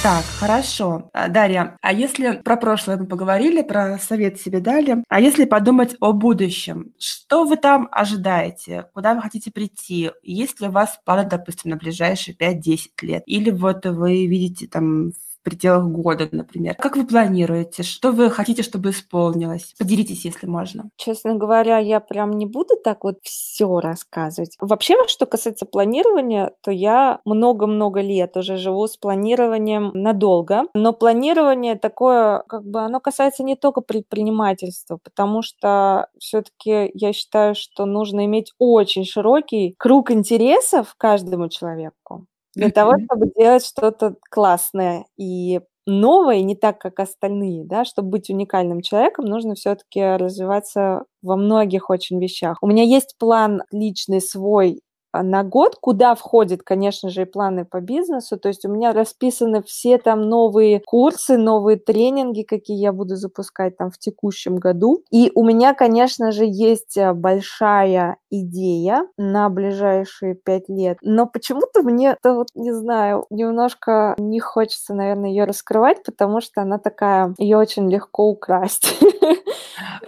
Так, хорошо. А, Дарья, а если про прошлое мы поговорили, про совет себе дали, а если подумать о будущем, что вы там ожидаете? Куда вы хотите прийти? Есть ли у вас планы, допустим, на ближайшие 5-10 лет? Или вот вы видите там пределах года, например. Как вы планируете? Что вы хотите, чтобы исполнилось? Поделитесь, если можно. Честно говоря, я прям не буду так вот все рассказывать. Вообще, что касается планирования, то я много-много лет уже живу с планированием надолго. Но планирование такое, как бы, оно касается не только предпринимательства, потому что все-таки я считаю, что нужно иметь очень широкий круг интересов каждому человеку для того, чтобы делать что-то классное и новое, не так, как остальные, да, чтобы быть уникальным человеком, нужно все-таки развиваться во многих очень вещах. У меня есть план личный свой на год, куда входят, конечно же, и планы по бизнесу. То есть у меня расписаны все там новые курсы, новые тренинги, какие я буду запускать там в текущем году. И у меня, конечно же, есть а, большая идея на ближайшие пять лет. Но почему-то мне, то вот не знаю, немножко не хочется, наверное, ее раскрывать, потому что она такая, ее очень легко украсть.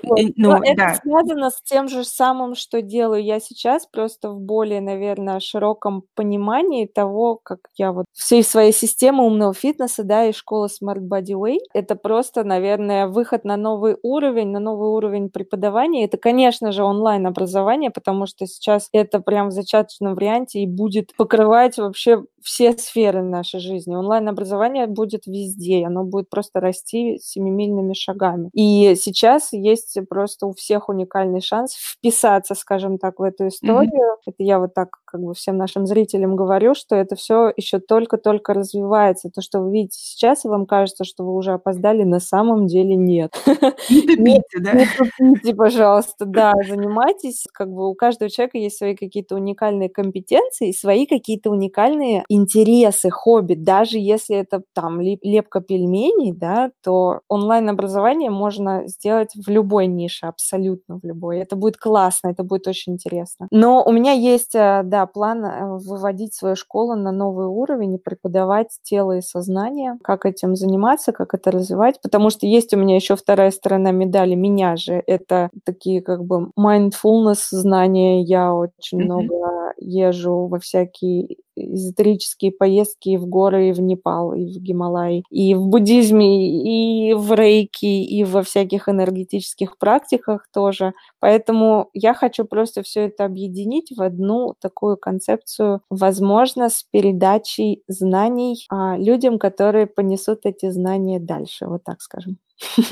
Ну, это связано с тем же самым, что делаю я сейчас, просто в более, наверное, широком понимании того, как я вот всей своей системы умного фитнеса, да, и школа Smart Body Way, это просто, наверное, выход на новый уровень, на новый уровень преподавания. Это, конечно же, онлайн-образование, потому что сейчас это прям в зачаточном варианте и будет покрывать вообще все сферы нашей жизни. Онлайн-образование будет везде, оно будет просто расти семимильными шагами. И сейчас есть просто у всех уникальный шанс вписаться, скажем так, в эту историю. Mm-hmm. Это я вот так как бы всем нашим зрителям говорю, что это все еще только-только развивается. То, что вы видите сейчас, и вам кажется, что вы уже опоздали, на самом деле нет. Не тупите, да? Не тупите, пожалуйста, да, занимайтесь. Как бы у каждого человека есть свои какие-то уникальные компетенции, свои какие-то уникальные интересы, хобби. Даже если это там лепка пельменей, да, то онлайн-образование можно сделать в любой нише, абсолютно в любой. Это будет классно, это будет очень интересно. Но у меня есть, э, да, план э, выводить свою школу на новый уровень и преподавать тело и сознание, как этим заниматься, как это развивать, потому что есть у меня еще вторая сторона медали меня же. Это такие как бы mindfulness знания. Я очень mm-hmm. много езжу во всякие эзотерические поездки в горы, и в Непал, и в Гималай, и в буддизме, и в рейке, и во всяких энергетических практиках тоже. Поэтому я хочу просто все это объединить в одну такую концепцию, возможно, с передачей знаний а, людям, которые понесут эти знания дальше, вот так скажем.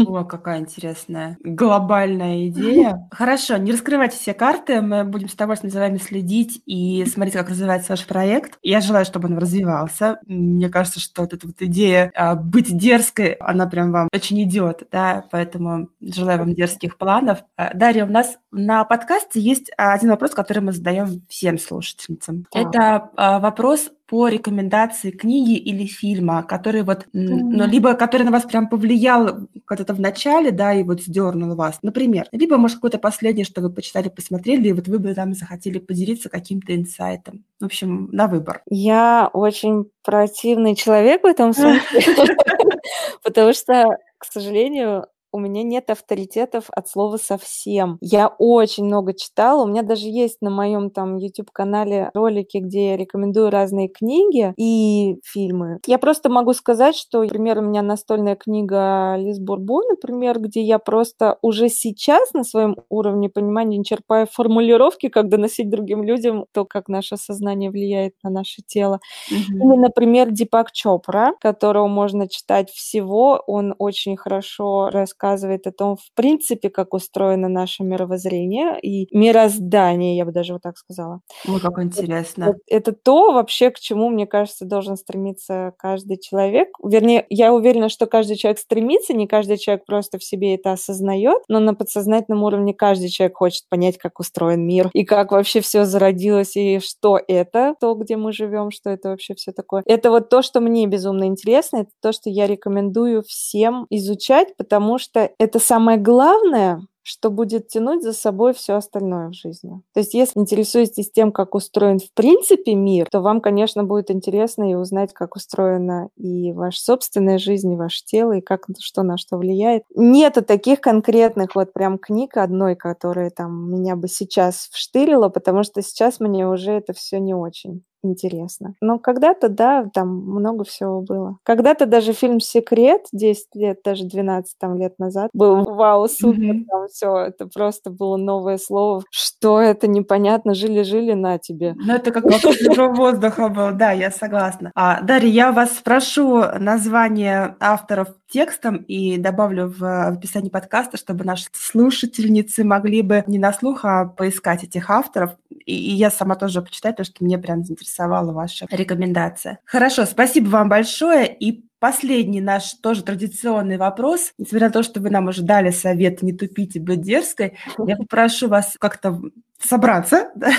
О, какая интересная глобальная идея. Хорошо, не раскрывайте все карты, мы будем с удовольствием за вами следить и смотреть, как развивается ваш проект. Я желаю, чтобы он развивался. Мне кажется, что вот эта вот идея а, быть дерзкой, она прям вам очень идет, да, поэтому желаю вам дерзких планов. А, Дарья, у нас на подкасте есть один вопрос, который мы задаем всем слушательницам. Это а, вопрос по рекомендации книги или фильма, который вот, mm. ну, либо который на вас прям повлиял когда-то в начале, да, и вот сдернул вас, например, либо, может, какое-то последнее, что вы почитали, посмотрели, и вот вы бы там захотели поделиться каким-то инсайтом. В общем, на выбор. Я очень противный человек в этом смысле, потому что, к сожалению, у меня нет авторитетов от слова совсем. Я очень много читала, у меня даже есть на моем там YouTube-канале ролики, где я рекомендую разные книги и фильмы. Я просто могу сказать, что, например, у меня настольная книга Лиз Бурбу, например, где я просто уже сейчас на своем уровне понимания черпаю формулировки, как доносить другим людям то, как наше сознание влияет на наше тело. Mm-hmm. Или, например, Дипак Чопра, которого можно читать всего, он очень хорошо рассказывает рассказывает о том, в принципе, как устроено наше мировоззрение и мироздание, я бы даже вот так сказала. Ой, как интересно. Это, это то вообще, к чему, мне кажется, должен стремиться каждый человек. Вернее, я уверена, что каждый человек стремится, не каждый человек просто в себе это осознает, но на подсознательном уровне каждый человек хочет понять, как устроен мир и как вообще все зародилось и что это, то, где мы живем, что это вообще все такое. Это вот то, что мне безумно интересно, это то, что я рекомендую всем изучать, потому что что это самое главное, что будет тянуть за собой все остальное в жизни. То есть, если интересуетесь тем, как устроен в принципе мир, то вам, конечно, будет интересно и узнать, как устроена и ваша собственная жизнь, и ваше тело, и как что на что влияет. Нету таких конкретных вот прям книг одной, которая там меня бы сейчас вштырила, потому что сейчас мне уже это все не очень интересно. Но когда-то, да, там много всего было. Когда-то даже фильм «Секрет» 10 лет, даже 12 там, лет назад был вау, супер, mm-hmm. там все, это просто было новое слово. Что это непонятно, жили-жили на тебе. Ну, это как свежего воздуха был, да, я согласна. А, Дарья, я вас спрошу название авторов текстом и добавлю в, описании подкаста, чтобы наши слушательницы могли бы не на слух, а поискать этих авторов. И, и я сама тоже почитаю, потому что мне прям заинтересовала ваша рекомендация. Хорошо, спасибо вам большое. И Последний наш тоже традиционный вопрос. Несмотря на то, что вы нам уже дали совет не тупить и быть дерзкой, я попрошу вас как-то собраться да,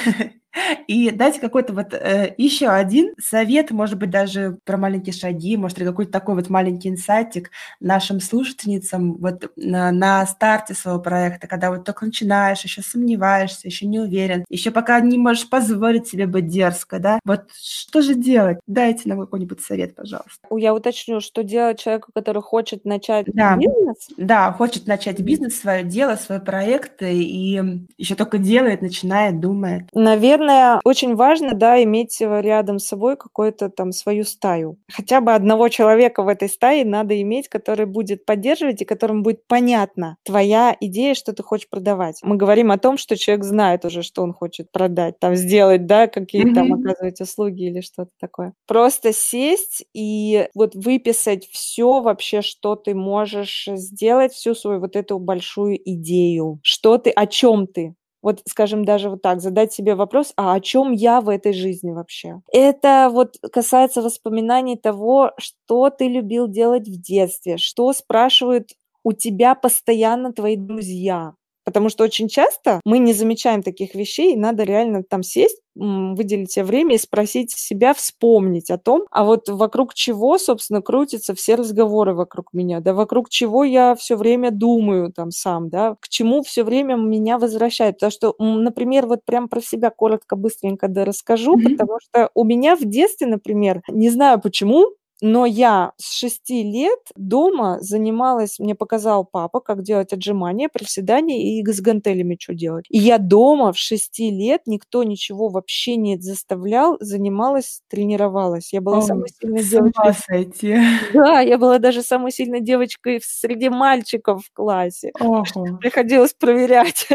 и дать какой-то вот э, еще один совет, может быть, даже про маленькие шаги, может, какой-то такой вот маленький инсайтик нашим слушательницам вот на, на старте своего проекта, когда вот только начинаешь, еще сомневаешься, еще не уверен, еще пока не можешь позволить себе быть дерзкой, да, вот что же делать? Дайте нам какой-нибудь совет, пожалуйста. Я уточню, что делать человеку, который хочет начать да. бизнес? Да, хочет начать бизнес, свое дело, свой проект, и еще только делает, начинает, думает. Наверное, очень важно, да, иметь рядом с собой какую-то там свою стаю. Хотя бы одного человека в этой стае надо иметь, который будет поддерживать и которому будет понятна твоя идея, что ты хочешь продавать. Мы говорим о том, что человек знает уже, что он хочет продать, там сделать, да, какие mm-hmm. там оказывать услуги или что-то такое. Просто сесть и вот выписать все вообще, что ты можешь сделать, всю свою вот эту большую идею, что ты, о чем ты, вот, скажем, даже вот так, задать себе вопрос, а о чем я в этой жизни вообще? Это вот касается воспоминаний того, что ты любил делать в детстве, что спрашивают у тебя постоянно твои друзья, Потому что очень часто мы не замечаем таких вещей, и надо реально там сесть, выделить себе время и спросить себя, вспомнить о том, а вот вокруг чего, собственно, крутятся все разговоры вокруг меня, да, вокруг чего я все время думаю там сам, да, к чему все время меня возвращает. Потому что, например, вот прям про себя коротко, быстренько да расскажу, mm-hmm. потому что у меня в детстве, например, не знаю почему, Но я с шести лет дома занималась, мне показал папа, как делать отжимания, приседания и с гантелями что делать. И я дома в шести лет, никто ничего вообще не заставлял, занималась, тренировалась. Я была О, самой сильной девочкой. Сойти. Да, я была даже самой сильной девочкой среди мальчиков в классе. Ого. Приходилось проверять.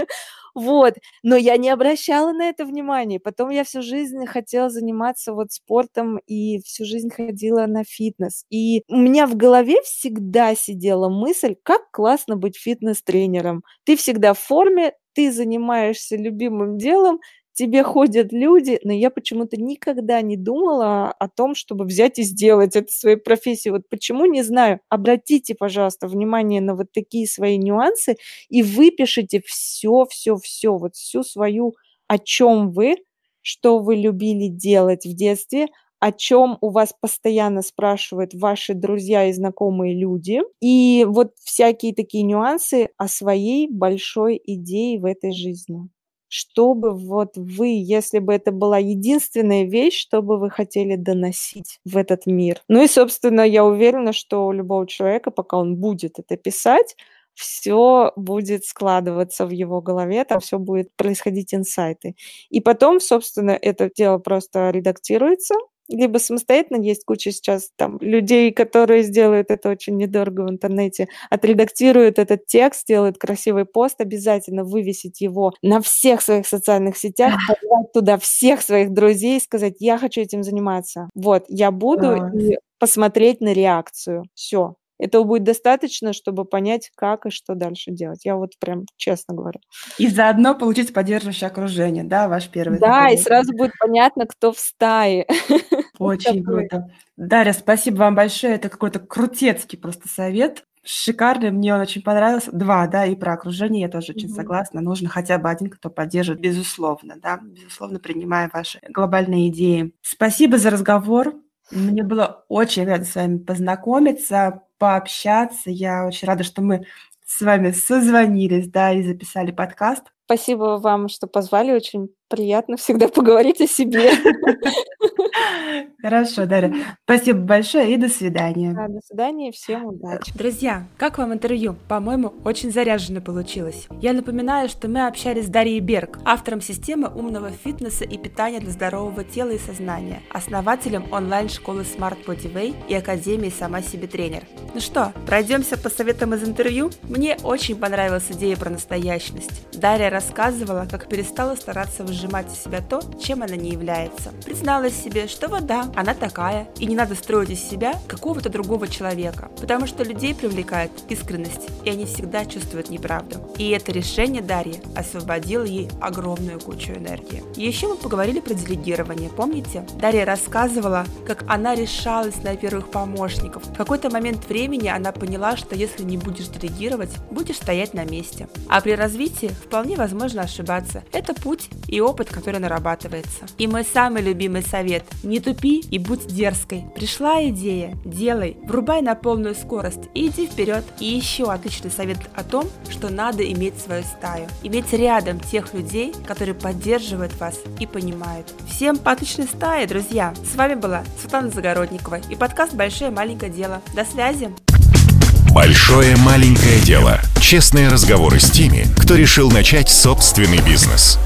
Вот, но я не обращала на это внимания. Потом я всю жизнь хотела заниматься вот спортом и всю жизнь ходила на фитнес. И у меня в голове всегда сидела мысль, как классно быть фитнес-тренером. Ты всегда в форме, ты занимаешься любимым делом, тебе ходят люди, но я почему-то никогда не думала о том, чтобы взять и сделать это своей профессией. Вот почему, не знаю. Обратите, пожалуйста, внимание на вот такие свои нюансы и выпишите все, все, все, вот всю свою, о чем вы, что вы любили делать в детстве, о чем у вас постоянно спрашивают ваши друзья и знакомые люди. И вот всякие такие нюансы о своей большой идее в этой жизни чтобы вот вы, если бы это была единственная вещь, что бы вы хотели доносить в этот мир. Ну и, собственно, я уверена, что у любого человека, пока он будет это писать, все будет складываться в его голове, там все будет происходить инсайты. И потом, собственно, это дело просто редактируется, либо самостоятельно, есть куча сейчас там людей, которые сделают это очень недорого в интернете, отредактируют этот текст, делают красивый пост, обязательно вывесить его на всех своих социальных сетях, позвать туда всех своих друзей, сказать, я хочу этим заниматься. Вот, я буду и посмотреть на реакцию. Все. Этого будет достаточно, чтобы понять, как и что дальше делать. Я вот прям честно говорю. И заодно получить поддерживающее окружение, да, ваш первый. Да, и сразу будет понятно, кто в стае. Очень круто. Дарья, спасибо вам большое. Это какой-то крутецкий просто совет. Шикарный, мне он очень понравился. Два, да, и про окружение я тоже очень согласна. Нужно хотя бы один, кто поддержит, безусловно, да, безусловно, принимая ваши глобальные идеи. Спасибо за разговор. Мне было очень рада с вами познакомиться, пообщаться. Я очень рада, что мы с вами созвонились, да, и записали подкаст. Спасибо вам, что позвали. Очень приятно всегда поговорить о себе. Хорошо, Дарья. Спасибо большое и до свидания. Да, до свидания, всем удачи. Друзья, как вам интервью? По-моему, очень заряженно получилось. Я напоминаю, что мы общались с Дарьей Берг, автором системы умного фитнеса и питания для здорового тела и сознания, основателем онлайн-школы Smart Body Way и Академии «Сама себе тренер». Ну что, пройдемся по советам из интервью? Мне очень понравилась идея про настоящность. Дарья рассказывала, как перестала стараться выжимать из себя то, чем она не является. Призналась себе, что вот да, она такая, и не надо строить из себя какого-то другого человека, потому что людей привлекает искренность, и они всегда чувствуют неправду. И это решение Дарьи освободило ей огромную кучу энергии. еще мы поговорили про делегирование, помните? Дарья рассказывала, как она решалась на первых помощников. В какой-то момент времени она поняла, что если не будешь делегировать, будешь стоять на месте. А при развитии вполне возможно ошибаться. Это путь и опыт, который нарабатывается. И мой самый любимый совет – не тупи и будь дерзкой. Пришла идея, делай, врубай на полную скорость и иди вперед. И еще отличный совет о том, что надо иметь свою стаю. Иметь рядом тех людей, которые поддерживают вас и понимают. Всем по отличной стае, друзья! С вами была Светлана Загородникова и подкаст «Большое маленькое дело». До связи! Большое маленькое дело. Честные разговоры с теми, кто решил начать собственный бизнес.